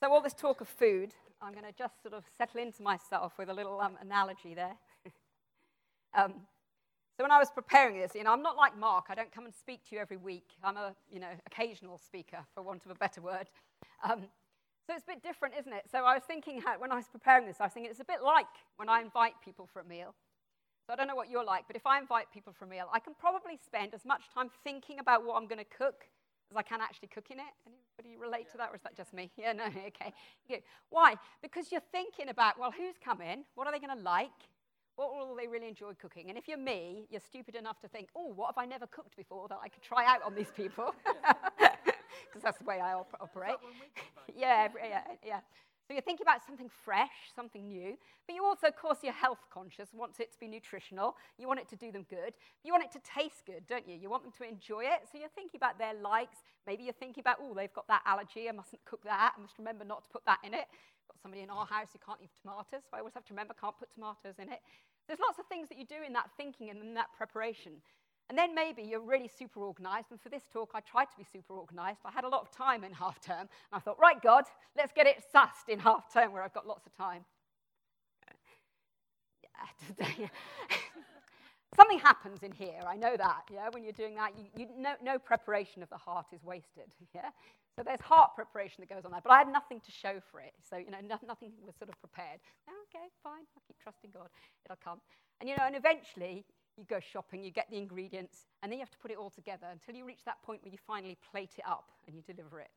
So, all this talk of food, I'm going to just sort of settle into myself with a little um, analogy there. um, so, when I was preparing this, you know, I'm not like Mark. I don't come and speak to you every week. I'm a, you know, occasional speaker, for want of a better word. Um, so it's a bit different, isn't it? So I was thinking how, when I was preparing this, I was thinking it's a bit like when I invite people for a meal. So I don't know what you're like, but if I invite people for a meal, I can probably spend as much time thinking about what I'm going to cook as I can actually cooking it. Anybody relate yeah. to that, or is that just me? Yeah, no, okay. Why? Because you're thinking about, well, who's coming? What are they going to like? What will they really enjoy cooking? And if you're me, you're stupid enough to think, oh, what have I never cooked before that I could try out on these people? Because that's the way I op- operate. yeah, yeah, yeah. So you're thinking about something fresh, something new, but you also, of course, you're health conscious, want it to be nutritional, you want it to do them good, you want it to taste good, don't you? You want them to enjoy it, so you're thinking about their likes. Maybe you're thinking about, oh, they've got that allergy, I mustn't cook that, I must remember not to put that in it. Got somebody in our house who can't eat tomatoes, so I always have to remember, can't put tomatoes in it. There's lots of things that you do in that thinking and in that preparation. And then maybe you're really super organized. And for this talk, I tried to be super organized. I had a lot of time in half term. And I thought, right, God, let's get it sussed in half term where I've got lots of time. Yeah, Something happens in here, I know that, yeah, when you're doing that. You, you, no, no preparation of the heart is wasted, yeah? So there's heart preparation that goes on there, but I had nothing to show for it. So, you know, no, nothing was sort of prepared. Okay, fine, I'll keep trusting God, it'll come. And, you know, and eventually you go shopping, you get the ingredients, and then you have to put it all together until you reach that point where you finally plate it up and you deliver it.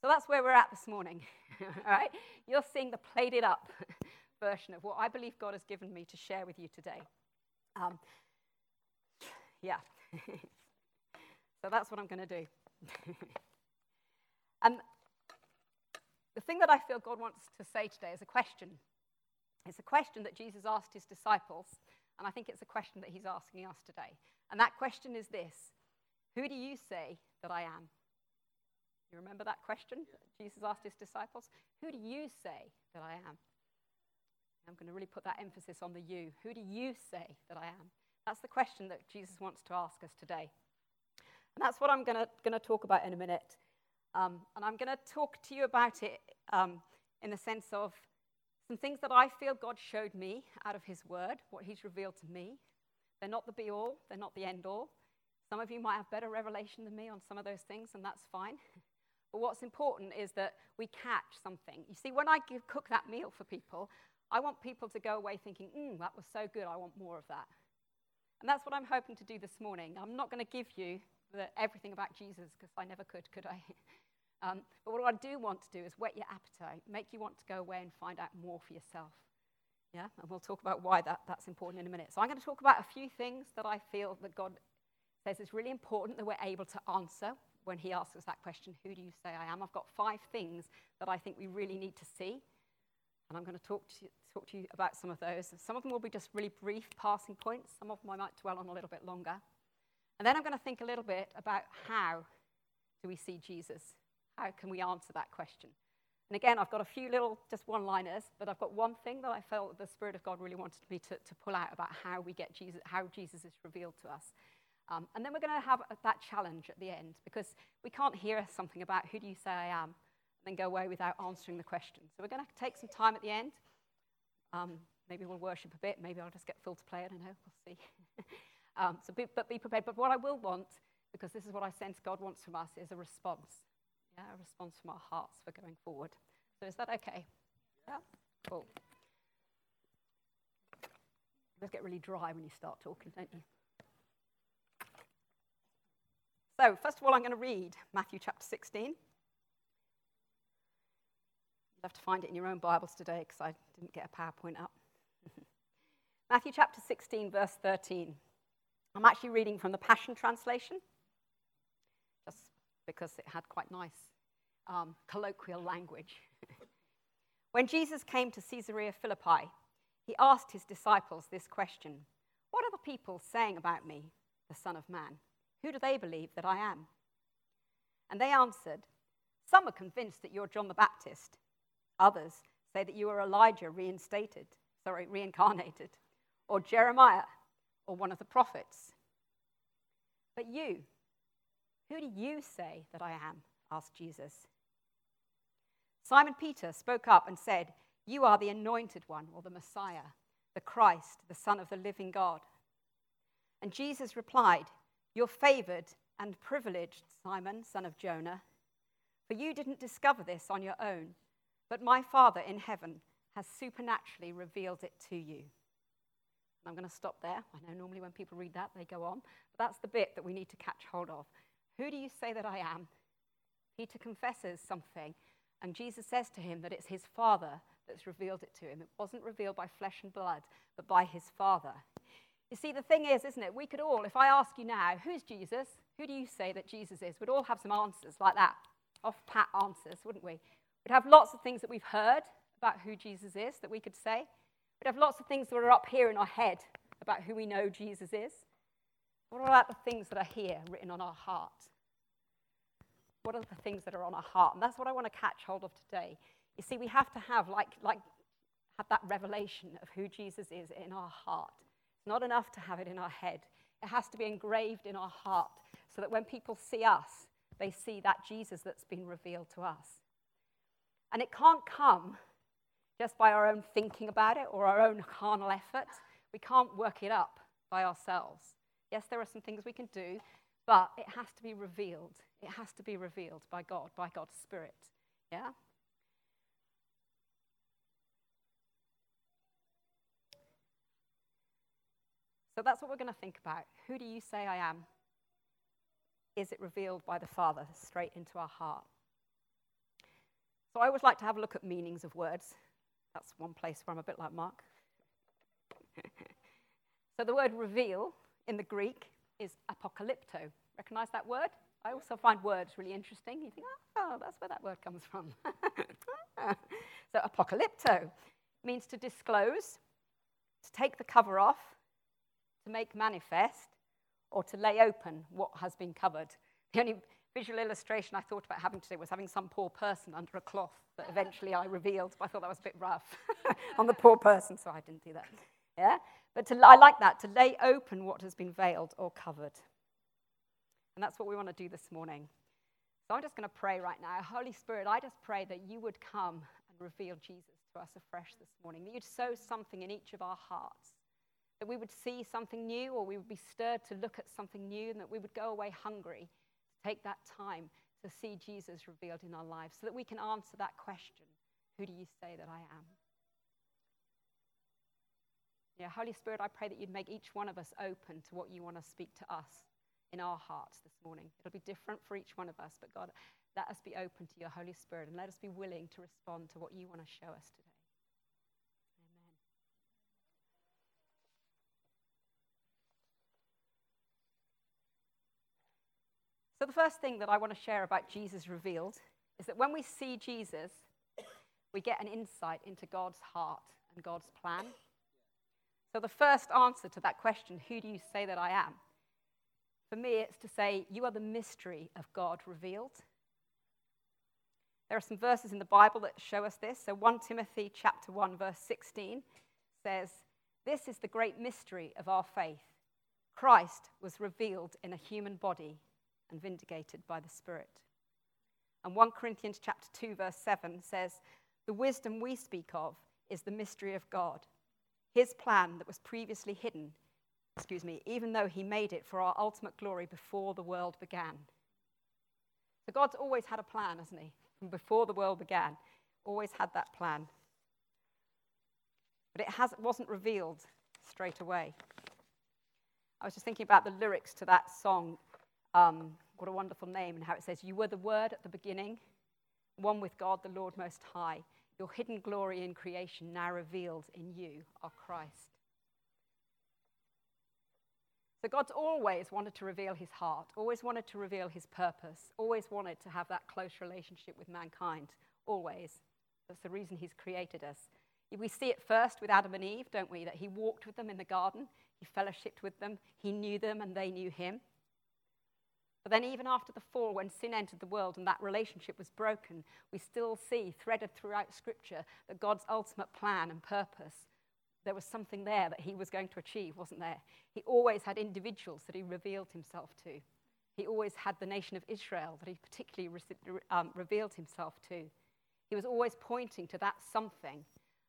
So that's where we're at this morning. all right? You're seeing the plated up version of what I believe God has given me to share with you today. Um, yeah. so that's what I'm going to do. and the thing that I feel God wants to say today is a question. It's a question that Jesus asked his disciples and I think it's a question that he's asking us today. And that question is this Who do you say that I am? You remember that question Jesus asked his disciples? Who do you say that I am? I'm going to really put that emphasis on the you. Who do you say that I am? That's the question that Jesus wants to ask us today. And that's what I'm going to, going to talk about in a minute. Um, and I'm going to talk to you about it um, in the sense of some things that I feel God showed me out of His Word, what He's revealed to me. They're not the be all, they're not the end all. Some of you might have better revelation than me on some of those things, and that's fine. But what's important is that we catch something. You see, when I give, cook that meal for people, I want people to go away thinking, mm, that was so good, I want more of that. And that's what I'm hoping to do this morning. I'm not going to give you the, everything about Jesus because I never could, could I? Um, but what I do want to do is whet your appetite, make you want to go away and find out more for yourself. Yeah, and we'll talk about why that, that's important in a minute. So I'm going to talk about a few things that I feel that God says is really important that we're able to answer when He asks us that question, Who do you say I am? I've got five things that I think we really need to see. And I'm going to talk to, you, talk to you about some of those. Some of them will be just really brief passing points, some of them I might dwell on a little bit longer. And then I'm going to think a little bit about how do we see Jesus how can we answer that question? And again, I've got a few little just one liners, but I've got one thing that I felt the Spirit of God really wanted me to, to pull out about how we get Jesus, how Jesus is revealed to us. Um, and then we're going to have that challenge at the end because we can't hear something about who do you say I am and then go away without answering the question. So we're going to take some time at the end. Um, maybe we'll worship a bit. Maybe I'll just get Phil to play. I don't know. We'll see. um, so be, but be prepared. But what I will want, because this is what I sense God wants from us, is a response a response from our hearts for going forward. So is that okay? Yeah? Cool. You get really dry when you start talking, don't you? So, first of all, I'm going to read Matthew chapter 16. You'll have to find it in your own Bibles today because I didn't get a PowerPoint up. Matthew chapter 16, verse 13. I'm actually reading from the Passion Translation, because it had quite nice um, colloquial language. when Jesus came to Caesarea Philippi, he asked his disciples this question What are the people saying about me, the Son of Man? Who do they believe that I am? And they answered, Some are convinced that you're John the Baptist. Others say that you are Elijah reinstated, sorry, reincarnated, or Jeremiah, or one of the prophets. But you, who do you say that I am? asked Jesus. Simon Peter spoke up and said, You are the anointed one, or the Messiah, the Christ, the Son of the living God. And Jesus replied, You're favored and privileged, Simon, son of Jonah, for you didn't discover this on your own, but my Father in heaven has supernaturally revealed it to you. I'm going to stop there. I know normally when people read that, they go on, but that's the bit that we need to catch hold of. Who do you say that I am? Peter confesses something, and Jesus says to him that it's his Father that's revealed it to him. It wasn't revealed by flesh and blood, but by his Father. You see, the thing is, isn't it? We could all, if I ask you now, who's Jesus? Who do you say that Jesus is? We'd all have some answers like that, off pat answers, wouldn't we? We'd have lots of things that we've heard about who Jesus is that we could say. We'd have lots of things that are up here in our head about who we know Jesus is. What about the things that are here written on our heart? What are the things that are on our heart? And that's what I want to catch hold of today. You see, we have to have like, like have that revelation of who Jesus is in our heart. It's not enough to have it in our head. It has to be engraved in our heart so that when people see us, they see that Jesus that's been revealed to us. And it can't come just by our own thinking about it or our own carnal effort. We can't work it up by ourselves. Yes, there are some things we can do, but it has to be revealed. It has to be revealed by God, by God's Spirit. Yeah? So that's what we're going to think about. Who do you say I am? Is it revealed by the Father straight into our heart? So I always like to have a look at meanings of words. That's one place where I'm a bit like Mark. so the word reveal in the Greek is apocalypto. Recognize that word? I also find words really interesting. You think, oh, that's where that word comes from. so apocalypto means to disclose, to take the cover off, to make manifest, or to lay open what has been covered. The only visual illustration I thought about having today was having some poor person under a cloth that eventually I revealed, but I thought that was a bit rough on the poor person, so I didn't do that. Yeah? But to, I like that, to lay open what has been veiled or covered. And that's what we want to do this morning. So I'm just going to pray right now. Holy Spirit, I just pray that you would come and reveal Jesus to us afresh this morning, that you'd sow something in each of our hearts, that we would see something new or we would be stirred to look at something new, and that we would go away hungry to take that time to see Jesus revealed in our lives so that we can answer that question Who do you say that I am? Yeah, Holy Spirit, I pray that you'd make each one of us open to what you want to speak to us in our hearts this morning. It'll be different for each one of us, but God, let us be open to your Holy Spirit and let us be willing to respond to what you want to show us today. Amen. So, the first thing that I want to share about Jesus revealed is that when we see Jesus, we get an insight into God's heart and God's plan. So, the first answer to that question, who do you say that I am? For me, it's to say, You are the mystery of God revealed. There are some verses in the Bible that show us this. So 1 Timothy chapter 1 verse 16 says, "This is the great mystery of our faith. Christ was revealed in a human body and vindicated by the Spirit." And 1 Corinthians chapter 2 verse 7 says, "The wisdom we speak of is the mystery of God, his plan that was previously hidden excuse me, even though he made it for our ultimate glory before the world began. So God's always had a plan, hasn't he? From before the world began, always had that plan. But it has, wasn't revealed straight away. I was just thinking about the lyrics to that song, um, What a Wonderful Name, and how it says, You were the Word at the beginning, one with God, the Lord Most High. Your hidden glory in creation now revealed in you our Christ. So God's always wanted to reveal his heart, always wanted to reveal his purpose, always wanted to have that close relationship with mankind, always. That's the reason he's created us. We see it first with Adam and Eve, don't we? That he walked with them in the garden, he fellowshipped with them, he knew them, and they knew him. But then, even after the fall, when sin entered the world and that relationship was broken, we still see threaded throughout Scripture that God's ultimate plan and purpose there was something there that he was going to achieve, wasn't there? He always had individuals that he revealed himself to. He always had the nation of Israel that he particularly um, revealed himself to. He was always pointing to that something.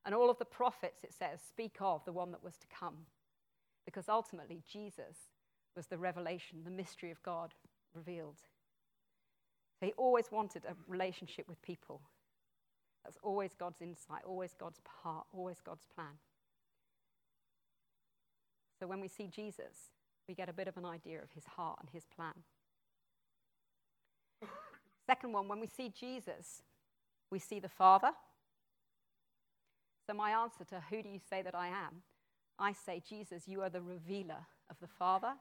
And all of the prophets, it says, speak of the one that was to come. Because ultimately, Jesus was the revelation, the mystery of God revealed. So he always wanted a relationship with people. That's always God's insight, always God's part, always God's plan. So when we see Jesus, we get a bit of an idea of his heart and his plan. Second one, when we see Jesus, we see the Father. So, my answer to who do you say that I am? I say, Jesus, you are the revealer of the Father.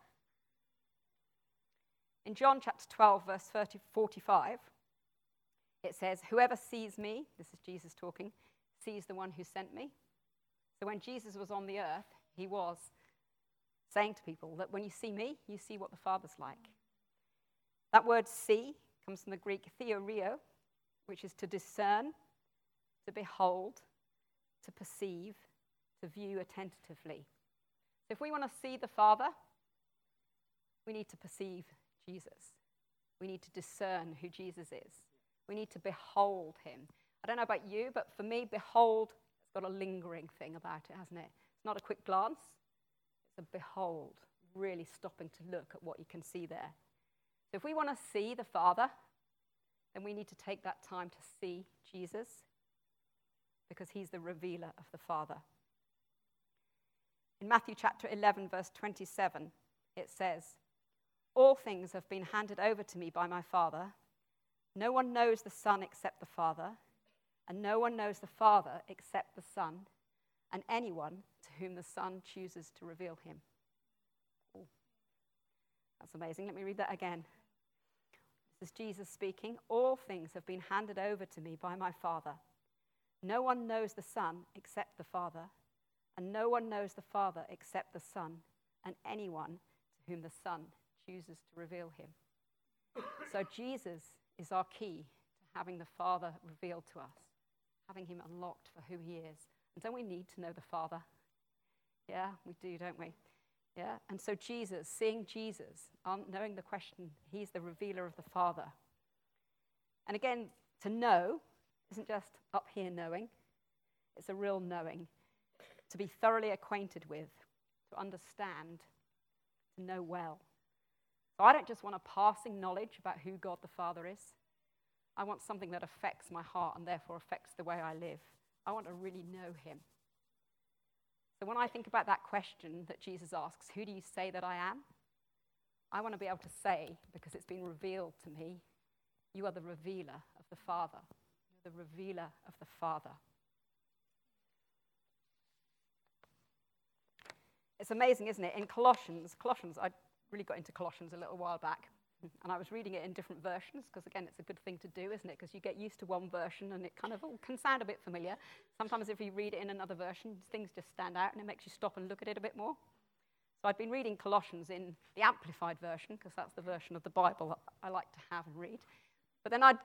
In John chapter 12, verse 30, 45, it says, Whoever sees me, this is Jesus talking, sees the one who sent me. So when Jesus was on the earth, he was saying to people that when you see me, you see what the Father's like. That word see comes from the Greek theoreo, which is to discern, to behold, to perceive, to view attentively. If we want to see the Father, we need to perceive Jesus. We need to discern who Jesus is. We need to behold him. I don't know about you, but for me, behold, it's got a lingering thing about it, hasn't it? It's not a quick glance, it's a behold, really stopping to look at what you can see there. So if we want to see the Father, then we need to take that time to see Jesus because he's the revealer of the Father. In Matthew chapter 11, verse 27, it says, All things have been handed over to me by my Father. No one knows the Son except the Father, and no one knows the Father except the Son, and anyone to whom the Son chooses to reveal him. Ooh. That's amazing. Let me read that again. This is Jesus speaking. All things have been handed over to me by my Father. No one knows the Son except the Father, and no one knows the Father except the Son, and anyone to whom the Son chooses to reveal him. So Jesus is our key to having the Father revealed to us, having him unlocked for who he is. And don't we need to know the Father? Yeah, we do, don't we? Yeah, and so Jesus, seeing Jesus, um, knowing the question, he's the revealer of the Father. And again, to know isn't just up here knowing, it's a real knowing. To be thoroughly acquainted with, to understand, to know well. I don't just want a passing knowledge about who God the Father is. I want something that affects my heart and therefore affects the way I live. I want to really know Him. So when I think about that question that Jesus asks, who do you say that I am? I want to be able to say, because it's been revealed to me, you are the revealer of the Father. You're the revealer of the Father. It's amazing, isn't it? In Colossians, Colossians, I really got into Colossians a little while back. And I was reading it in different versions because, again, it's a good thing to do, isn't it? Because you get used to one version and it kind of can sound a bit familiar. Sometimes, if you read it in another version, things just stand out and it makes you stop and look at it a bit more. So I'd been reading Colossians in the Amplified version because that's the version of the Bible I like to have and read. But then I'd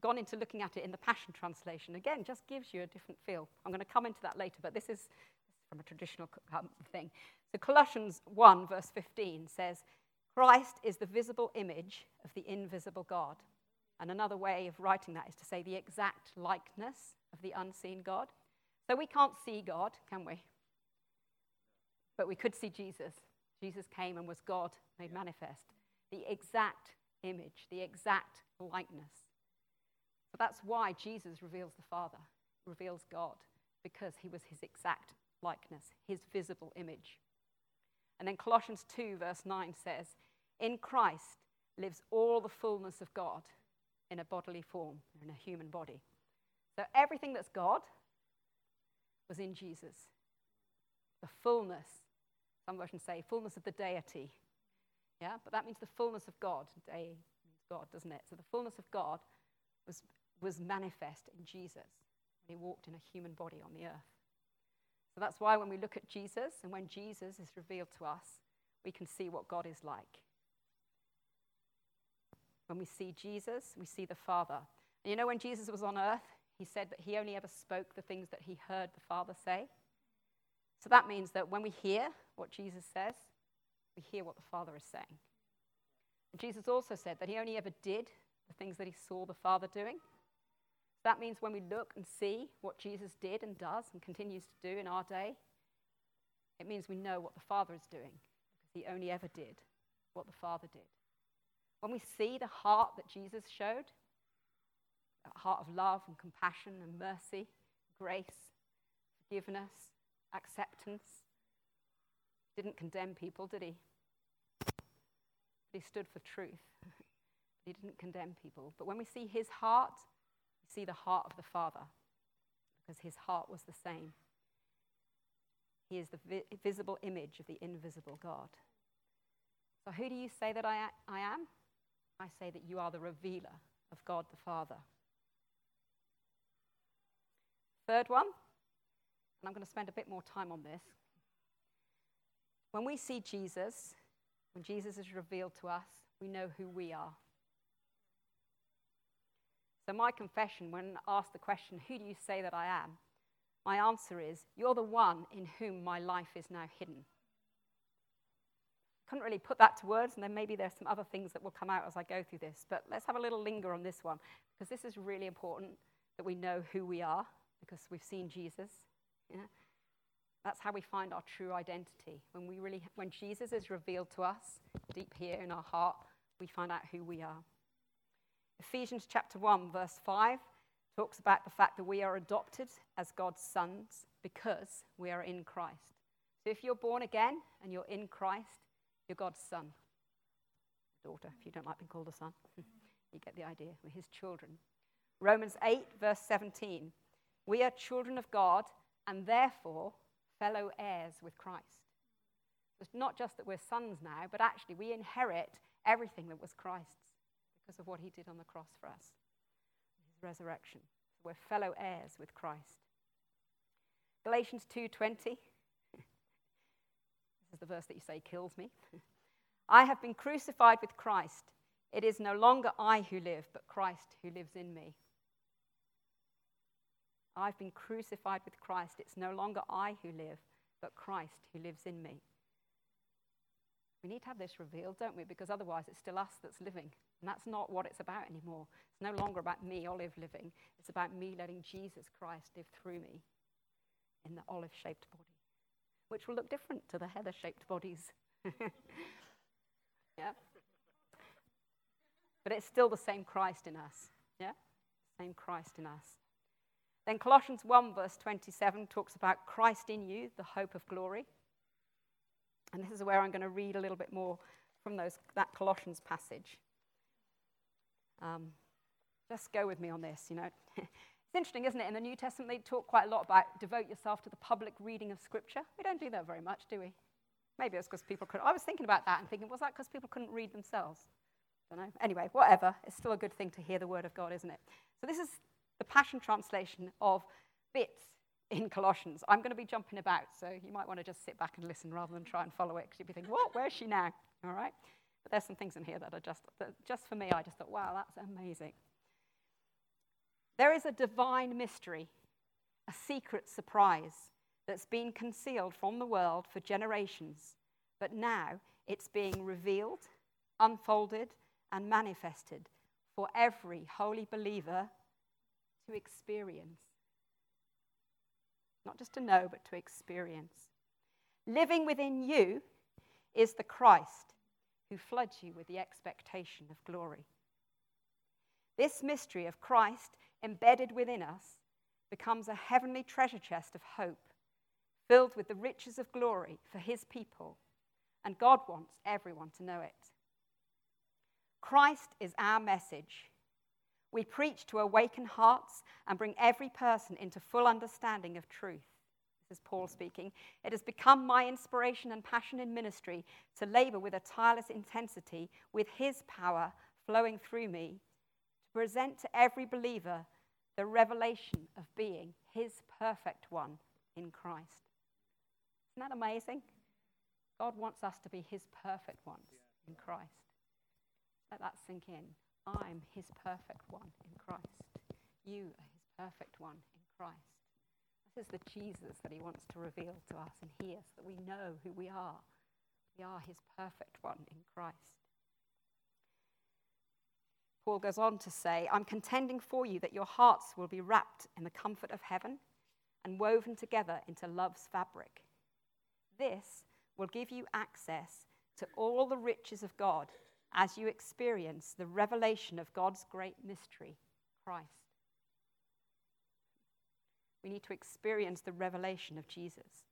gone into looking at it in the Passion Translation. Again, just gives you a different feel. I'm going to come into that later, but this is from a traditional um, thing. So Colossians 1, verse 15 says, Christ is the visible image of the invisible God. And another way of writing that is to say the exact likeness of the unseen God. So we can't see God, can we? But we could see Jesus. Jesus came and was God made manifest. The exact image, the exact likeness. So that's why Jesus reveals the Father, reveals God, because he was his exact likeness, his visible image. And then Colossians 2, verse 9 says, in Christ lives all the fullness of God in a bodily form, in a human body. So everything that's God was in Jesus. The fullness, some versions say fullness of the deity. Yeah, but that means the fullness of God. Day means God, doesn't it? So the fullness of God was, was manifest in Jesus when he walked in a human body on the earth. So that's why when we look at Jesus and when Jesus is revealed to us, we can see what God is like. When we see Jesus, we see the Father. And you know, when Jesus was on earth, he said that he only ever spoke the things that he heard the Father say. So that means that when we hear what Jesus says, we hear what the Father is saying. And Jesus also said that he only ever did the things that he saw the Father doing. That means when we look and see what Jesus did and does and continues to do in our day, it means we know what the Father is doing because he only ever did what the Father did. When we see the heart that Jesus showed, a heart of love and compassion and mercy, grace, forgiveness, acceptance, didn't condemn people, did he? He stood for truth. he didn't condemn people. But when we see his heart, we see the heart of the Father because his heart was the same. He is the vi- visible image of the invisible God. So, who do you say that I, a- I am? I say that you are the revealer of God the Father. Third one, and I'm going to spend a bit more time on this. When we see Jesus, when Jesus is revealed to us, we know who we are. So, my confession, when asked the question, Who do you say that I am? My answer is, You're the one in whom my life is now hidden. Couldn't really put that to words, and then maybe there's some other things that will come out as I go through this. But let's have a little linger on this one, because this is really important that we know who we are, because we've seen Jesus. Yeah? That's how we find our true identity. When, we really, when Jesus is revealed to us deep here in our heart, we find out who we are. Ephesians chapter 1, verse 5 talks about the fact that we are adopted as God's sons because we are in Christ. So if you're born again and you're in Christ, you're God's son. Daughter, if you don't like being called a son. you get the idea. We're his children. Romans 8, verse 17. We are children of God and therefore fellow heirs with Christ. It's not just that we're sons now, but actually we inherit everything that was Christ's because of what he did on the cross for us, his resurrection. So we're fellow heirs with Christ. Galatians 2:20. this is the verse that you say kills me. I have been crucified with Christ. It is no longer I who live, but Christ who lives in me. I've been crucified with Christ. It's no longer I who live, but Christ who lives in me. We need to have this revealed, don't we? Because otherwise it's still us that's living. And that's not what it's about anymore. It's no longer about me, Olive, living. It's about me letting Jesus Christ live through me in the olive shaped body, which will look different to the heather shaped bodies. yeah? But it's still the same Christ in us. Yeah? Same Christ in us. Then Colossians 1, verse 27, talks about Christ in you, the hope of glory. And this is where I'm going to read a little bit more from those, that Colossians passage. Um, just go with me on this, you know. it's interesting, isn't it? In the New Testament, they talk quite a lot about devote yourself to the public reading of Scripture. We don't do that very much, do we? Maybe it's because people could. I was thinking about that and thinking, was that because people couldn't read themselves? Don't know. Anyway, whatever. It's still a good thing to hear the word of God, isn't it? So this is the Passion Translation of bits in Colossians. I'm going to be jumping about, so you might want to just sit back and listen rather than try and follow it, because you'll be thinking, what? Where's she now? All right? But there's some things in here that are just, that just for me, I just thought, wow, that's amazing. There is a divine mystery, a secret surprise that's been concealed from the world for generations, but now it's being revealed, unfolded, and manifested for every holy believer to experience. Not just to know, but to experience. Living within you is the Christ who floods you with the expectation of glory. This mystery of Christ embedded within us becomes a heavenly treasure chest of hope, filled with the riches of glory for his people, and God wants everyone to know it. Christ is our message. We preach to awaken hearts and bring every person into full understanding of truth. This is Paul speaking. It has become my inspiration and passion in ministry to labor with a tireless intensity with his power flowing through me to present to every believer the revelation of being his perfect one in Christ. Isn't that amazing? God wants us to be his perfect ones in Christ. Let that sink in. I'm his perfect one in Christ. You are his perfect one in Christ. This is the Jesus that he wants to reveal to us and here so that we know who we are. We are his perfect one in Christ. Paul goes on to say, I'm contending for you that your hearts will be wrapped in the comfort of heaven and woven together into love's fabric. This will give you access to all the riches of God as you experience the revelation of God's great mystery, Christ. We need to experience the revelation of Jesus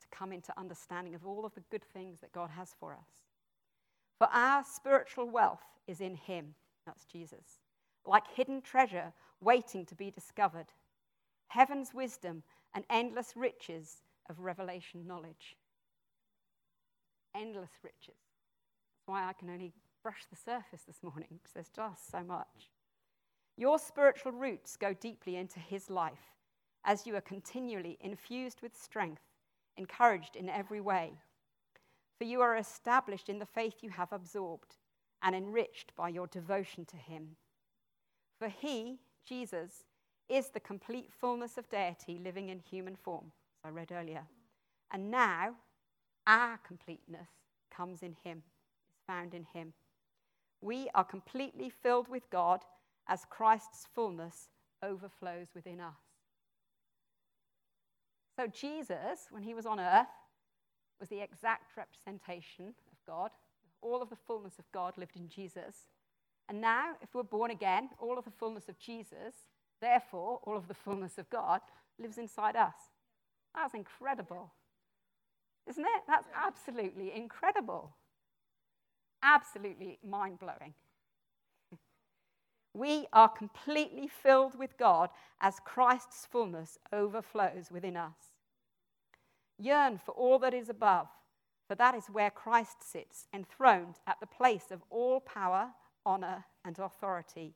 to come into understanding of all of the good things that God has for us. For our spiritual wealth is in Him, that's Jesus, like hidden treasure waiting to be discovered, heaven's wisdom and endless riches of revelation knowledge. Endless riches. That's why I can only brush the surface this morning, because there's just so much. Your spiritual roots go deeply into His life as you are continually infused with strength, encouraged in every way. For you are established in the faith you have absorbed and enriched by your devotion to Him. For He, Jesus, is the complete fullness of deity living in human form, as I read earlier. And now, our completeness comes in Him, is found in Him. We are completely filled with God as Christ's fullness overflows within us. So, Jesus, when he was on earth, was the exact representation of God. All of the fullness of God lived in Jesus. And now, if we're born again, all of the fullness of Jesus, therefore, all of the fullness of God, lives inside us. That's incredible. Isn't it? That's absolutely incredible absolutely mind blowing. we are completely filled with God as Christ's fullness overflows within us. Yearn for all that is above, for that is where Christ sits, enthroned at the place of all power, honor, and authority.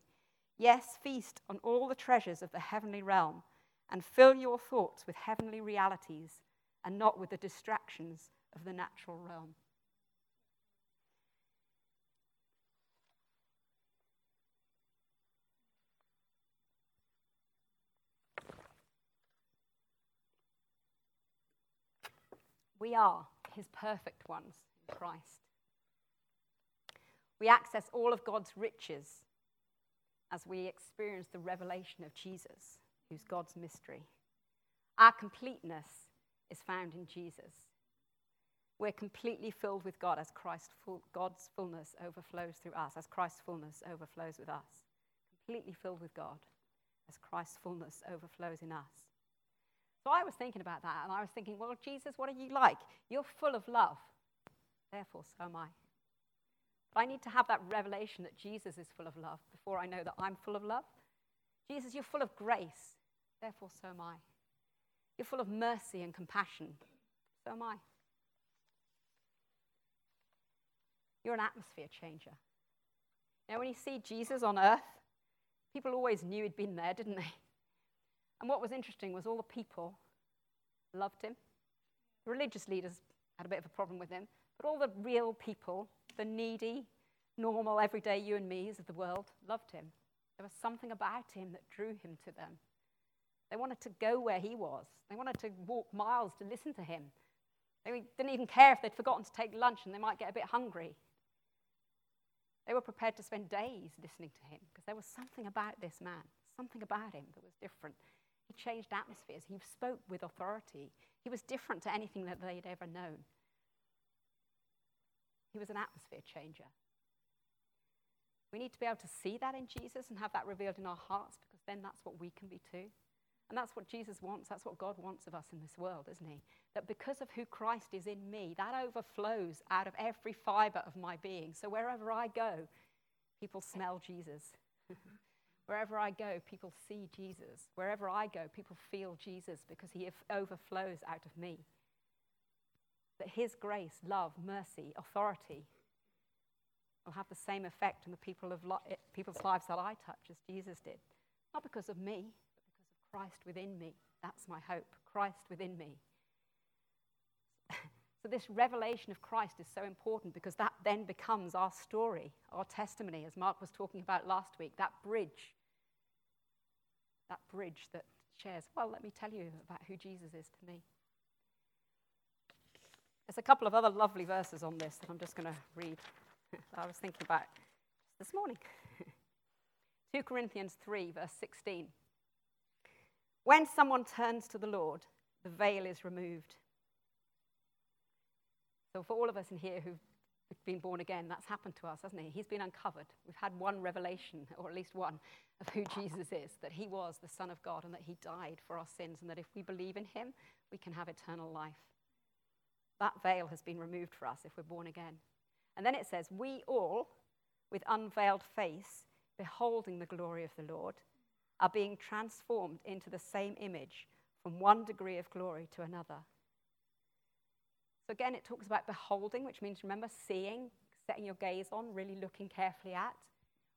Yes, feast on all the treasures of the heavenly realm and fill your thoughts with heavenly realities and not with the distractions of the natural realm. We are his perfect ones in Christ. We access all of God's riches as we experience the revelation of Jesus, who's God's mystery. Our completeness is found in Jesus. We're completely filled with God as Christ, God's fullness overflows through us, as Christ's fullness overflows with us. Completely filled with God as Christ's fullness overflows in us. So I was thinking about that, and I was thinking, well, Jesus, what are you like? You're full of love. Therefore, so am I. But I need to have that revelation that Jesus is full of love before I know that I'm full of love. Jesus, you're full of grace. Therefore, so am I. You're full of mercy and compassion. So am I. You're an atmosphere changer. Now, when you see Jesus on earth, people always knew he'd been there, didn't they? And what was interesting was all the people loved him. The religious leaders had a bit of a problem with him, but all the real people, the needy, normal, everyday you and me's of the world, loved him. There was something about him that drew him to them. They wanted to go where he was, they wanted to walk miles to listen to him. They didn't even care if they'd forgotten to take lunch and they might get a bit hungry. They were prepared to spend days listening to him because there was something about this man, something about him that was different. He changed atmospheres. He spoke with authority. He was different to anything that they'd ever known. He was an atmosphere changer. We need to be able to see that in Jesus and have that revealed in our hearts because then that's what we can be too. And that's what Jesus wants. That's what God wants of us in this world, isn't He? That because of who Christ is in me, that overflows out of every fiber of my being. So wherever I go, people smell Jesus. Wherever I go, people see Jesus. Wherever I go, people feel Jesus because he overflows out of me. That his grace, love, mercy, authority will have the same effect on the people of li- eh, people's lives that I touch as Jesus did. Not because of me, but because of Christ within me. That's my hope. Christ within me. So, this revelation of Christ is so important because that then becomes our story, our testimony, as Mark was talking about last week, that bridge that bridge that shares, well, let me tell you about who Jesus is to me. There's a couple of other lovely verses on this that I'm just going to read. I was thinking about this morning. 2 Corinthians 3, verse 16. When someone turns to the Lord, the veil is removed. So, for all of us in here who've been born again, that's happened to us, hasn't it? He's been uncovered. We've had one revelation, or at least one, of who Jesus is that he was the Son of God and that he died for our sins, and that if we believe in him, we can have eternal life. That veil has been removed for us if we're born again. And then it says, We all, with unveiled face, beholding the glory of the Lord, are being transformed into the same image from one degree of glory to another. So again, it talks about beholding, which means, remember, seeing, setting your gaze on, really looking carefully at.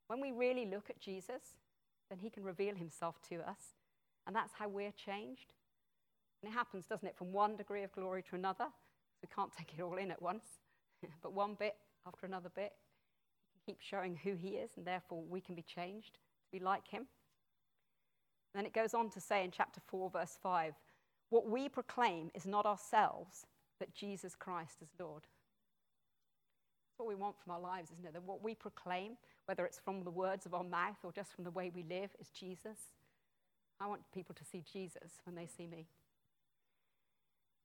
When we really look at Jesus, then he can reveal himself to us. And that's how we're changed. And it happens, doesn't it, from one degree of glory to another. We can't take it all in at once, but one bit after another bit. He can keep showing who he is, and therefore we can be changed to be like him. then it goes on to say in chapter 4, verse 5 what we proclaim is not ourselves, but Jesus Christ is Lord. That's what we want from our lives, isn't it? That what we proclaim, whether it's from the words of our mouth or just from the way we live, is Jesus. I want people to see Jesus when they see me.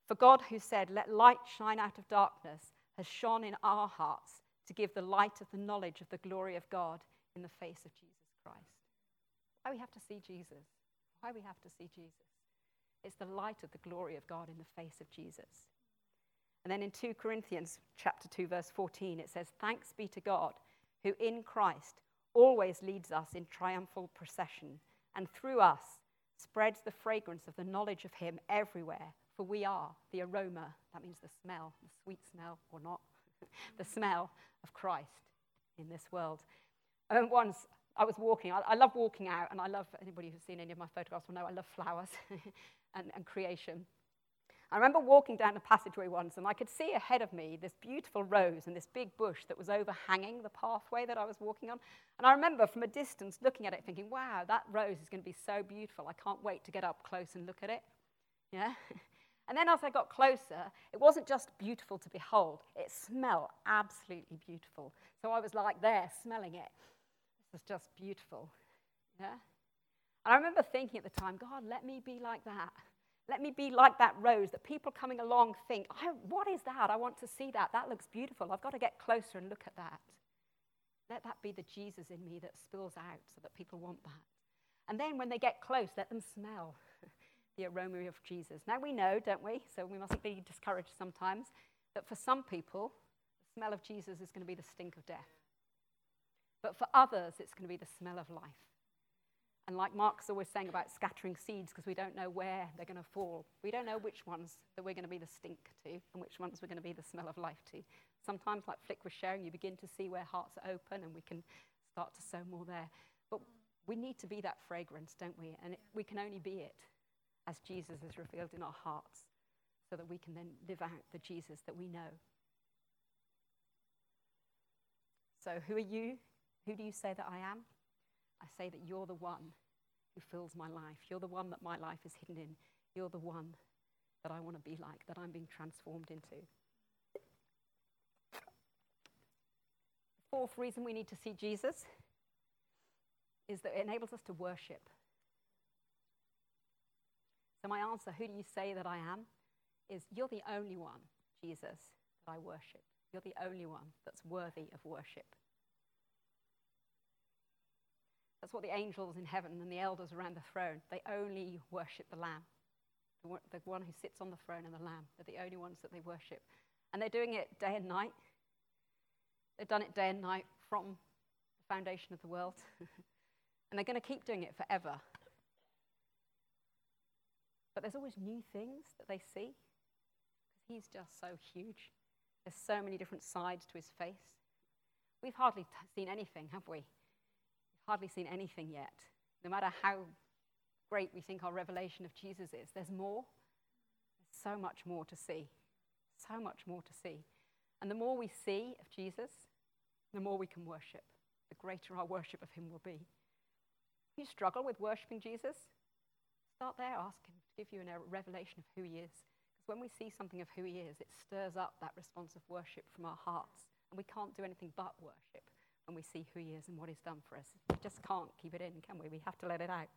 For God, who said, Let light shine out of darkness, has shone in our hearts to give the light of the knowledge of the glory of God in the face of Jesus Christ. Why we have to see Jesus? Why we have to see Jesus? It's the light of the glory of God in the face of Jesus. And then in 2 Corinthians chapter 2 verse 14 it says thanks be to God who in Christ always leads us in triumphal procession and through us spreads the fragrance of the knowledge of him everywhere for we are the aroma, that means the smell, the sweet smell or not, the smell of Christ in this world. And once I was walking, I, I, love walking out, and I love anybody who's seen any of my photographs will know I love flowers and, and creation. I remember walking down a passageway once, and I could see ahead of me this beautiful rose and this big bush that was overhanging the pathway that I was walking on. And I remember from a distance looking at it, thinking, wow, that rose is going to be so beautiful. I can't wait to get up close and look at it. Yeah? And then as I got closer, it wasn't just beautiful to behold, it smelled absolutely beautiful. So I was like there, smelling it. This was just beautiful. Yeah? And I remember thinking at the time, God, let me be like that. Let me be like that rose that people coming along think, what is that? I want to see that. That looks beautiful. I've got to get closer and look at that. Let that be the Jesus in me that spills out so that people want that. And then when they get close, let them smell the aroma of Jesus. Now we know, don't we? So we mustn't be discouraged sometimes, that for some people, the smell of Jesus is going to be the stink of death. But for others, it's going to be the smell of life. And like Mark's always saying about scattering seeds, because we don't know where they're going to fall. We don't know which ones that we're going to be the stink to and which ones we're going to be the smell of life to. Sometimes, like Flick was sharing, you begin to see where hearts are open and we can start to sow more there. But we need to be that fragrance, don't we? And it, we can only be it as Jesus is revealed in our hearts so that we can then live out the Jesus that we know. So, who are you? Who do you say that I am? I say that you're the one who fills my life. You're the one that my life is hidden in. You're the one that I want to be like, that I'm being transformed into. The fourth reason we need to see Jesus is that it enables us to worship. So, my answer, who do you say that I am? is You're the only one, Jesus, that I worship. You're the only one that's worthy of worship. That's what the angels in heaven and the elders around the throne, they only worship the Lamb. The one who sits on the throne and the Lamb. They're the only ones that they worship. And they're doing it day and night. They've done it day and night from the foundation of the world. and they're going to keep doing it forever. But there's always new things that they see. He's just so huge. There's so many different sides to his face. We've hardly t- seen anything, have we? Hardly seen anything yet. No matter how great we think our revelation of Jesus is, there's more. There's so much more to see. So much more to see. And the more we see of Jesus, the more we can worship, the greater our worship of him will be. You struggle with worshiping Jesus? Start there, ask him to give you a uh, revelation of who he is. Because when we see something of who he is, it stirs up that response of worship from our hearts. And we can't do anything but worship when we see who he is and what he's done for us. We just can't keep it in, can we? We have to let it out.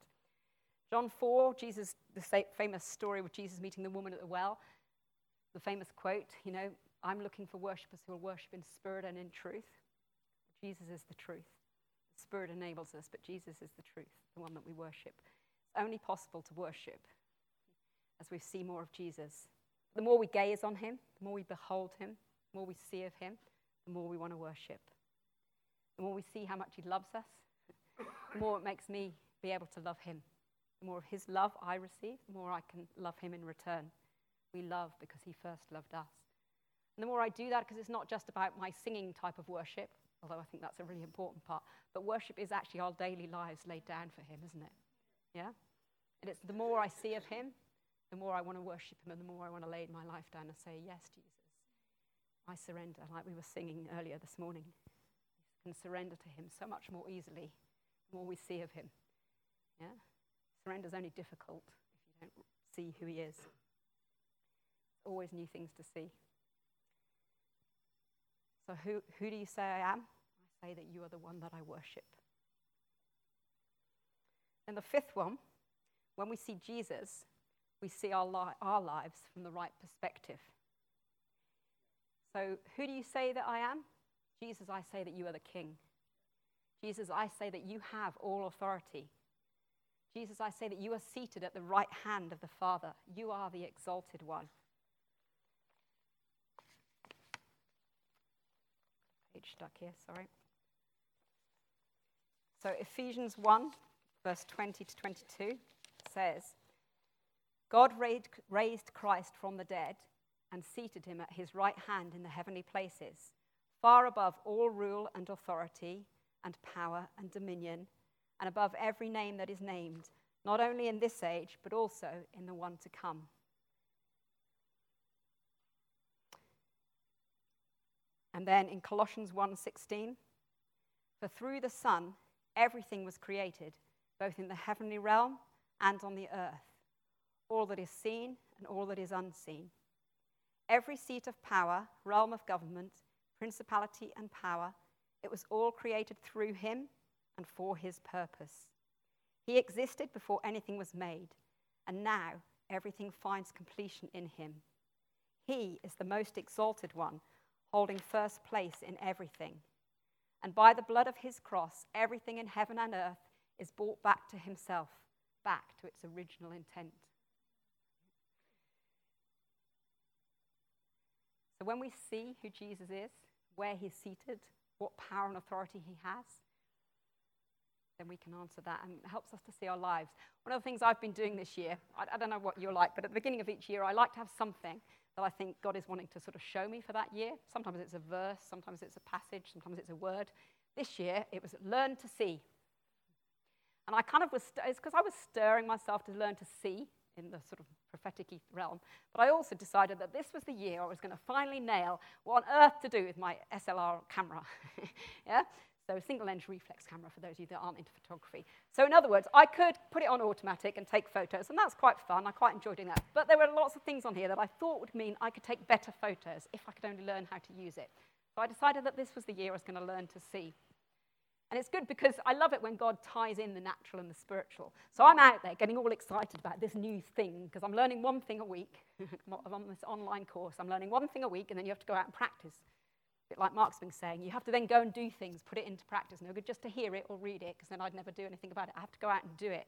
John 4, Jesus, the famous story of Jesus meeting the woman at the well, the famous quote, you know, I'm looking for worshippers who will worship in spirit and in truth. Jesus is the truth. The Spirit enables us, but Jesus is the truth, the one that we worship. It's only possible to worship as we see more of Jesus. The more we gaze on him, the more we behold him, the more we see of him, the more we want to worship. The more we see how much he loves us, the more it makes me be able to love him. The more of his love I receive, the more I can love him in return. We love because he first loved us. And the more I do that, because it's not just about my singing type of worship, although I think that's a really important part, but worship is actually our daily lives laid down for him, isn't it? Yeah? And it's the more I see of him, the more I want to worship him and the more I want to lay my life down and say, Yes, Jesus, I surrender, like we were singing earlier this morning. Can surrender to him so much more easily the more we see of him. Yeah? Surrender is only difficult if you don't see who he is. Always new things to see. So, who, who do you say I am? I say that you are the one that I worship. And the fifth one, when we see Jesus, we see our, li- our lives from the right perspective. So, who do you say that I am? Jesus, I say that you are the King. Jesus, I say that you have all authority. Jesus, I say that you are seated at the right hand of the Father. You are the exalted one. Page stuck here, sorry. So, Ephesians 1, verse 20 to 22 says, God raised Christ from the dead and seated him at his right hand in the heavenly places, far above all rule and authority and power and dominion, and above every name that is named, not only in this age, but also in the one to come. And then in Colossians 1:16, for through the Son everything was created, both in the heavenly realm and on the earth all that is seen and all that is unseen. Every seat of power, realm of government, principality, and power, it was all created through him and for his purpose. He existed before anything was made, and now everything finds completion in him. He is the most exalted one, holding first place in everything. And by the blood of his cross, everything in heaven and earth is brought back to himself, back to its original intent. So when we see who Jesus is, where he's seated, what power and authority he has, then we can answer that and it helps us to see our lives. One of the things I've been doing this year, I, I, don't know what you're like, but at the beginning of each year, I like to have something that I think God is wanting to sort of show me for that year. Sometimes it's a verse, sometimes it's a passage, sometimes it's a word. This year, it was learn to see. And I kind of was, it's because I was stirring myself to learn to see in the sort of prophetic realm. But I also decided that this was the year I was going to finally nail what on earth to do with my SLR camera. yeah? So single lens reflex camera for those of you that aren't into photography. So in other words, I could put it on automatic and take photos, and that's quite fun. I quite enjoyed doing that. But there were lots of things on here that I thought would mean I could take better photos if I could only learn how to use it. So I decided that this was the year I was going to learn to see. And it's good because I love it when God ties in the natural and the spiritual. So I'm out there getting all excited about this new thing because I'm learning one thing a week. I'm on this online course. I'm learning one thing a week, and then you have to go out and practice. A bit like Mark's been saying, you have to then go and do things, put it into practice. No good just to hear it or read it because then I'd never do anything about it. I have to go out and do it.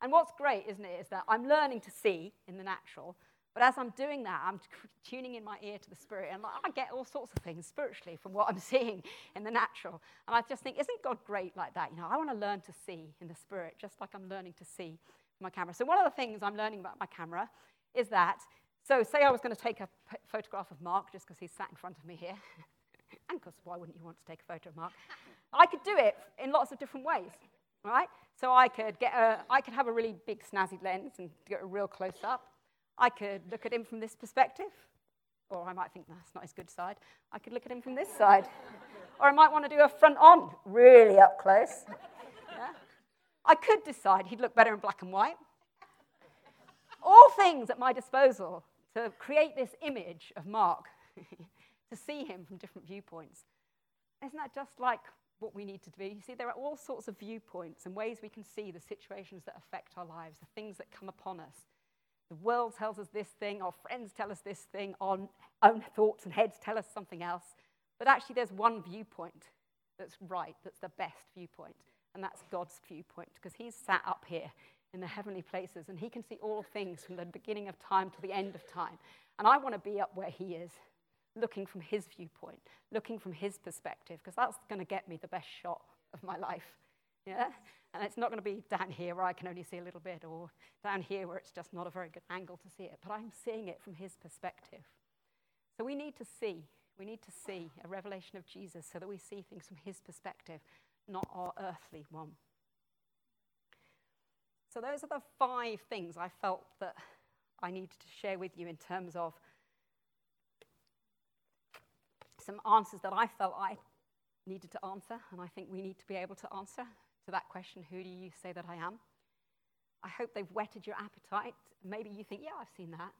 And what's great, isn't it, is that I'm learning to see in the natural, but as I'm doing that, I'm tuning in my ear to the Spirit, and I get all sorts of things spiritually from what I'm seeing in the natural. And I just think, isn't God great like that? You know, I want to learn to see in the Spirit, just like I'm learning to see my camera. So one of the things I'm learning about my camera is that. So, say I was going to take a p- photograph of Mark just because he's sat in front of me here, and because why wouldn't you want to take a photo of Mark? I could do it in lots of different ways, right? So I could get a, I could have a really big snazzy lens and get a real close up. I could look at him from this perspective, or I might think that's not his good side. I could look at him from this side. or I might want to do a front on, really up close. Yeah? I could decide he'd look better in black and white. All things at my disposal to create this image of Mark, to see him from different viewpoints. Isn't that just like what we need to do. You see, there are all sorts of viewpoints and ways we can see the situations that affect our lives, the things that come upon us. The world tells us this thing, our friends tell us this thing, our own thoughts and heads tell us something else. But actually, there's one viewpoint that's right, that's the best viewpoint, and that's God's viewpoint, because He's sat up here in the heavenly places and He can see all things from the beginning of time to the end of time. And I want to be up where He is, looking from His viewpoint, looking from His perspective, because that's going to get me the best shot of my life. Yeah? And it's not going to be down here where I can only see a little bit, or down here where it's just not a very good angle to see it, but I'm seeing it from His perspective. So we need to see we need to see a revelation of Jesus so that we see things from his perspective, not our earthly one. So, those are the five things I felt that I needed to share with you in terms of some answers that I felt I needed to answer, and I think we need to be able to answer to that question who do you say that I am? I hope they've whetted your appetite. Maybe you think, yeah, I've seen that.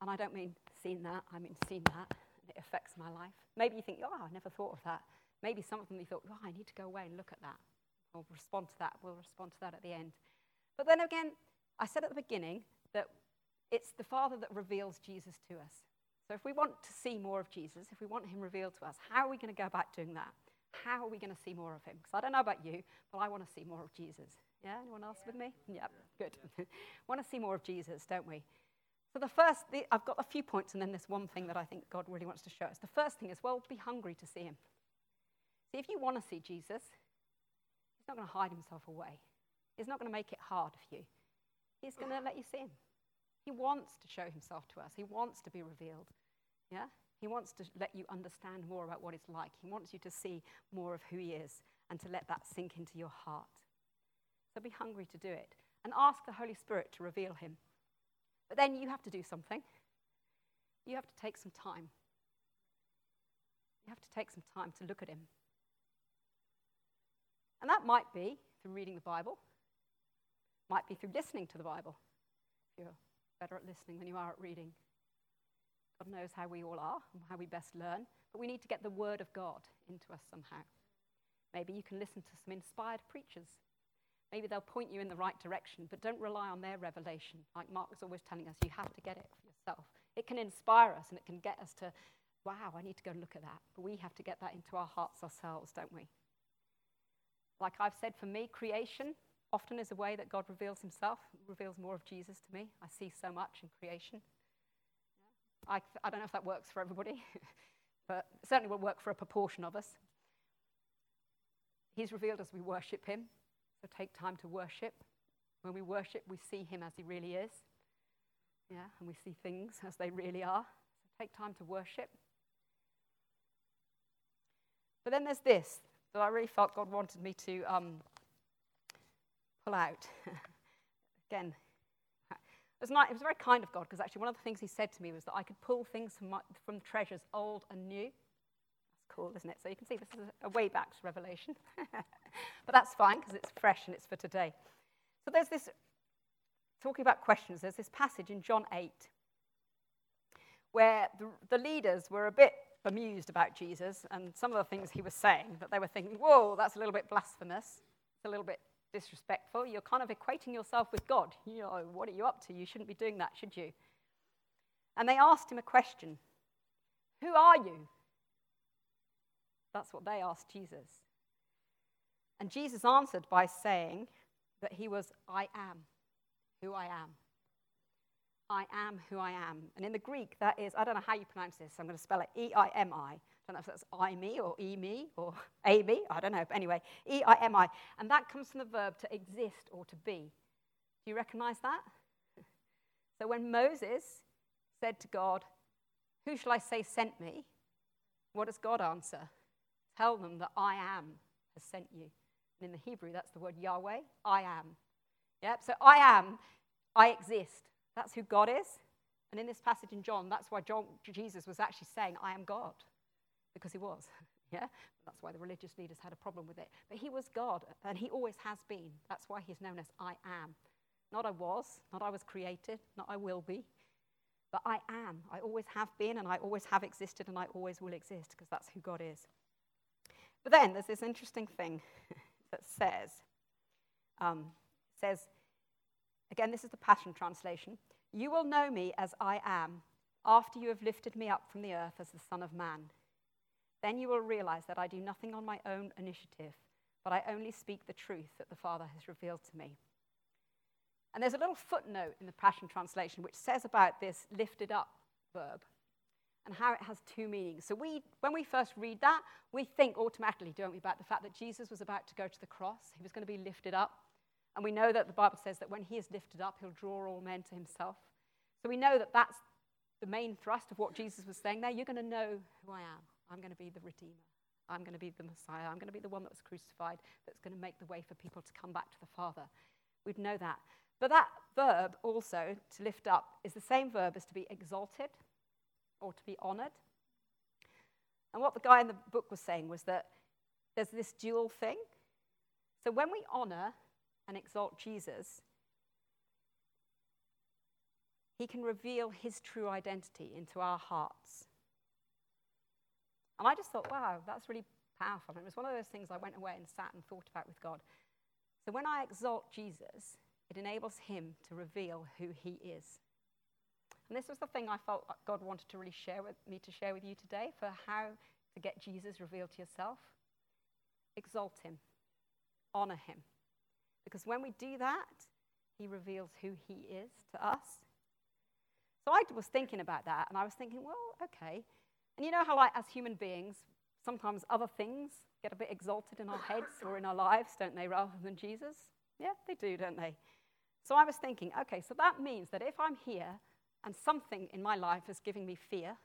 And I don't mean seen that, I mean seen that it affects my life. Maybe you think, oh, I never thought of that. Maybe some of them you thought, oh, I need to go away and look at that. We'll respond to that. We'll respond to that at the end. But then again, I said at the beginning that it's the Father that reveals Jesus to us. So if we want to see more of Jesus, if we want him revealed to us, how are we going to go about doing that? How are we going to see more of him? Because I don't know about you, but I want to see more of Jesus. Yeah, anyone else yeah. with me? Yeah, good. want to see more of Jesus, don't we? So, the first, the, I've got a few points, and then this one thing that I think God really wants to show us. The first thing is, well, be hungry to see Him. See, if you want to see Jesus, He's not going to hide Himself away, He's not going to make it hard for you. He's going to let you see Him. He wants to show Himself to us, He wants to be revealed. Yeah? He wants to let you understand more about what it's like. He wants you to see more of who He is and to let that sink into your heart. So be hungry to do it and ask the Holy Spirit to reveal Him. But then you have to do something. You have to take some time. You have to take some time to look at him. And that might be through reading the Bible, might be through listening to the Bible. If you're better at listening than you are at reading. God knows how we all are and how we best learn, but we need to get the Word of God into us somehow. Maybe you can listen to some inspired preachers Maybe they'll point you in the right direction, but don't rely on their revelation. Like Mark was always telling us, you have to get it for yourself. It can inspire us and it can get us to, wow, I need to go look at that. But we have to get that into our hearts ourselves, don't we? Like I've said, for me, creation often is a way that God reveals himself, reveals more of Jesus to me. I see so much in creation. I, I don't know if that works for everybody, but certainly will work for a proportion of us. He's revealed as we worship him. So take time to worship. When we worship, we see Him as He really is. Yeah, and we see things as they really are. So take time to worship. But then there's this that I really felt God wanted me to um, pull out. Again, it was, not, it was very kind of God because actually one of the things He said to me was that I could pull things from, my, from treasures old and new That's cool, isn't it? So you can see this is a way back to Revelation. but that's fine because it's fresh and it's for today. So there's this, talking about questions, there's this passage in John 8 where the, the leaders were a bit bemused about Jesus and some of the things he was saying, that they were thinking, whoa, that's a little bit blasphemous. It's a little bit disrespectful. You're kind of equating yourself with God. You know, what are you up to? You shouldn't be doing that, should you? And they asked him a question Who are you? That's what they asked Jesus. And Jesus answered by saying that he was, I am who I am. I am who I am. And in the Greek, that is, I don't know how you pronounce this, I'm going to spell it E I M I. Don't know if that's I me or E me or A me, I don't know. But anyway, E I M I. And that comes from the verb to exist or to be. Do you recognize that? So when Moses said to God, Who shall I say sent me? What does God answer? Tell them that I am has sent you. And in the Hebrew, that's the word Yahweh, I am. Yep, so I am, I exist. That's who God is. And in this passage in John, that's why John, Jesus was actually saying, I am God, because he was. Yeah? That's why the religious leaders had a problem with it. But he was God, and he always has been. That's why he's known as I am. Not I was, not I was created, not I will be, but I am. I always have been, and I always have existed, and I always will exist, because that's who God is. But then there's this interesting thing that says, um, says, again, this is the Passion Translation, you will know me as I am after you have lifted me up from the earth as the Son of Man. Then you will realize that I do nothing on my own initiative, but I only speak the truth that the Father has revealed to me. And there's a little footnote in the Passion Translation which says about this lifted up verb and how it has two meanings. So we, when we first read that, we think automatically, don't we, about the fact that Jesus was about to go to the cross. He was going to be lifted up. And we know that the Bible says that when he is lifted up, he'll draw all men to himself. So we know that that's the main thrust of what Jesus was saying there. You're going to know who I am. I'm going to be the Redeemer. I'm going to be the Messiah. I'm going to be the one that was crucified that's going to make the way for people to come back to the Father. We'd know that. But that verb also, to lift up, is the same verb as to be exalted or to be honored. And what the guy in the book was saying was that there's this dual thing. So when we honor and exalt Jesus, he can reveal his true identity into our hearts. And I just thought, wow, that's really powerful. And it was one of those things I went away and sat and thought about with God. So when I exalt Jesus, it enables him to reveal who he is. And this was the thing I felt God wanted to really share with me to share with you today for how to get Jesus revealed to yourself. Exalt him, honor him. Because when we do that, he reveals who he is to us. So I was thinking about that, and I was thinking, well, okay. And you know how, like, as human beings, sometimes other things get a bit exalted in our heads or in our lives, don't they, rather than Jesus? Yeah, they do, don't they? So I was thinking, okay, so that means that if I'm here and something in my life is giving me fear,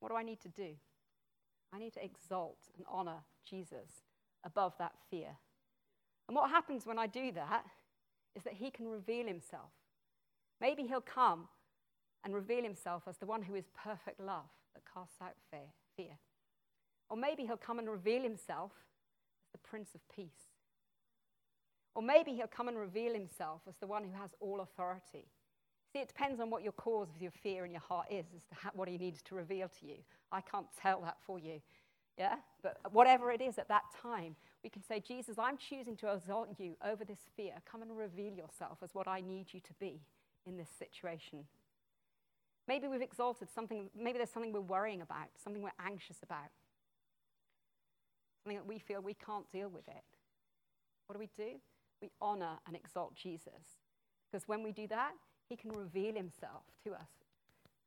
what do I need to do? I need to exalt and honor Jesus above that fear. And what happens when I do that is that he can reveal himself. Maybe he'll come and reveal himself as the one who is perfect love that casts out fear. Or maybe he'll come and reveal himself as the Prince of Peace. Or maybe he'll come and reveal himself as the one who has all authority. See, it depends on what your cause of your fear in your heart is as to what he needs to reveal to you. I can't tell that for you. Yeah? But whatever it is at that time, we can say, Jesus, I'm choosing to exalt you over this fear. Come and reveal yourself as what I need you to be in this situation. Maybe we've exalted something, maybe there's something we're worrying about, something we're anxious about, something that we feel we can't deal with it. What do we do? We honor and exalt Jesus. Because when we do that, he can reveal himself to us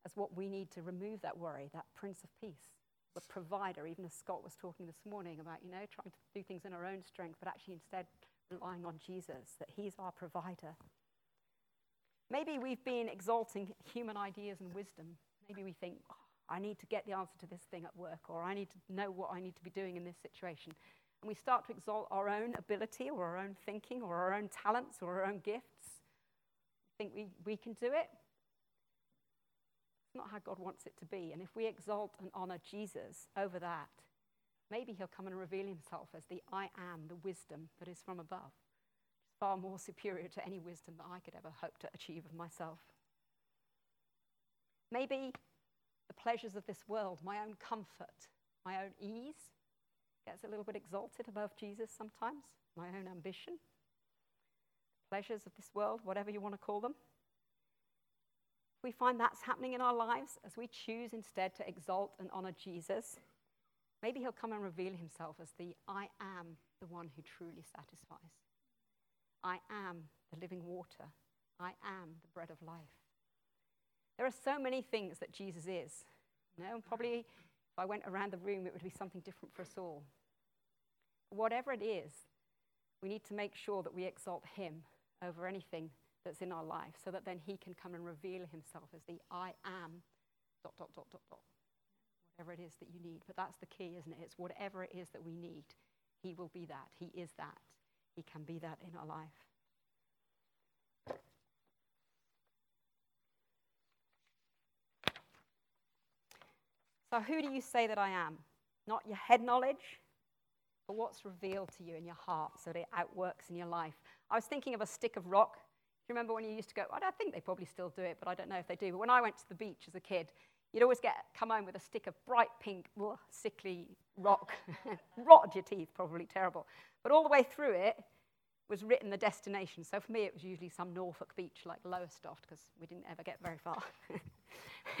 as what we need to remove that worry, that Prince of Peace, the provider, even as Scott was talking this morning about, you know, trying to do things in our own strength, but actually instead relying on Jesus, that he's our provider. Maybe we've been exalting human ideas and wisdom. Maybe we think, oh, I need to get the answer to this thing at work, or I need to know what I need to be doing in this situation. And we start to exalt our own ability, or our own thinking, or our own talents, or our own gifts. Think we, we can do it? It's not how God wants it to be. And if we exalt and honor Jesus over that, maybe he'll come and reveal himself as the I am, the wisdom that is from above far more superior to any wisdom that I could ever hope to achieve of myself. Maybe the pleasures of this world, my own comfort, my own ease, gets a little bit exalted above Jesus sometimes, my own ambition, pleasures of this world, whatever you want to call them. We find that's happening in our lives, as we choose instead to exalt and honor Jesus, maybe he'll come and reveal himself as the I am the one who truly satisfies. I am the living water. I am the bread of life. There are so many things that Jesus is. You know, probably if I went around the room, it would be something different for us all. Whatever it is, we need to make sure that we exalt him over anything that's in our life so that then he can come and reveal himself as the I am, dot, dot, dot, dot, dot. Whatever it is that you need. But that's the key, isn't it? It's whatever it is that we need, he will be that. He is that. He can be that in our life. So, who do you say that I am? Not your head knowledge, but what's revealed to you in your heart so that it outworks in your life. I was thinking of a stick of rock. Do you remember when you used to go? I don't think they probably still do it, but I don't know if they do. But when I went to the beach as a kid, You'd always get come home with a stick of bright pink, ugh, sickly rock. Rotted your teeth, probably terrible. But all the way through it was written the destination. So for me, it was usually some Norfolk beach like Lowestoft, because we didn't ever get very far.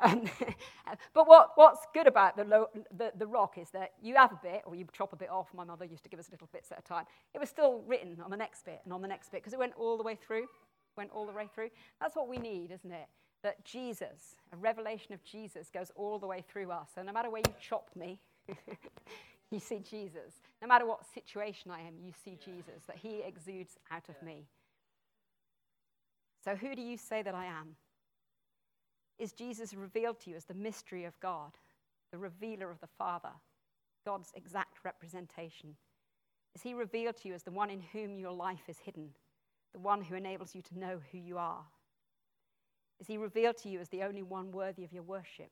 um, but what, what's good about the, lo- the, the rock is that you have a bit, or you chop a bit off. My mother used to give us little bits at a time. It was still written on the next bit and on the next bit, because it went all the way through. Went all the way through. That's what we need, isn't it? That Jesus, a revelation of Jesus, goes all the way through us. So no matter where you chop me, you see Jesus. No matter what situation I am, you see Jesus, that he exudes out of me. So who do you say that I am? Is Jesus revealed to you as the mystery of God, the revealer of the Father, God's exact representation? Is he revealed to you as the one in whom your life is hidden, the one who enables you to know who you are? Is he revealed to you as the only one worthy of your worship?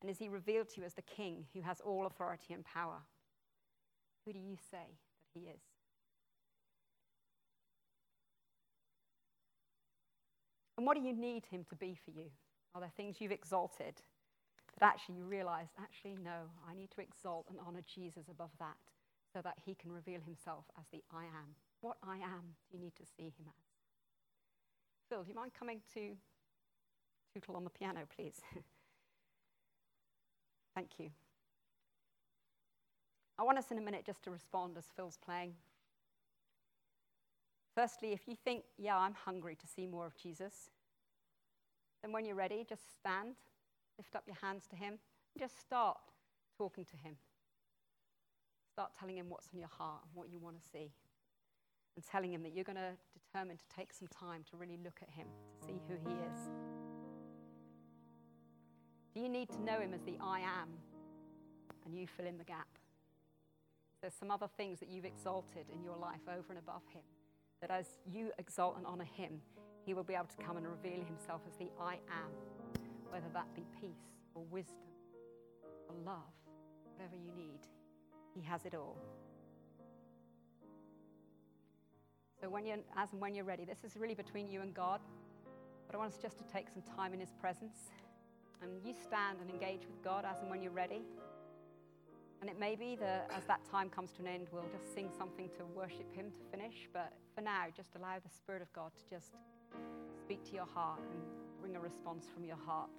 And is he revealed to you as the king who has all authority and power? Who do you say that he is? And what do you need him to be for you? Are there things you've exalted that actually you realize, actually, no, I need to exalt and honor Jesus above that so that he can reveal himself as the I am? What I am you need to see him as? Phil, do you mind coming to Tootle on the piano, please. Thank you. I want us in a minute just to respond as Phil's playing. Firstly, if you think, yeah, I'm hungry to see more of Jesus, then when you're ready, just stand, lift up your hands to Him, and just start talking to Him. Start telling Him what's on your heart and what you want to see. And telling Him that you're going to determine to take some time to really look at Him, to see who He is. You need to know him as the I am? And you fill in the gap. There's some other things that you've exalted in your life over and above him. That as you exalt and honor him, he will be able to come and reveal himself as the I am, whether that be peace or wisdom or love, whatever you need. He has it all. So when you're, as and when you're ready, this is really between you and God. But I want us just to take some time in his presence. And you stand and engage with God as and when you're ready. And it may be that as that time comes to an end, we'll just sing something to worship Him to finish. But for now, just allow the Spirit of God to just speak to your heart and bring a response from your heart.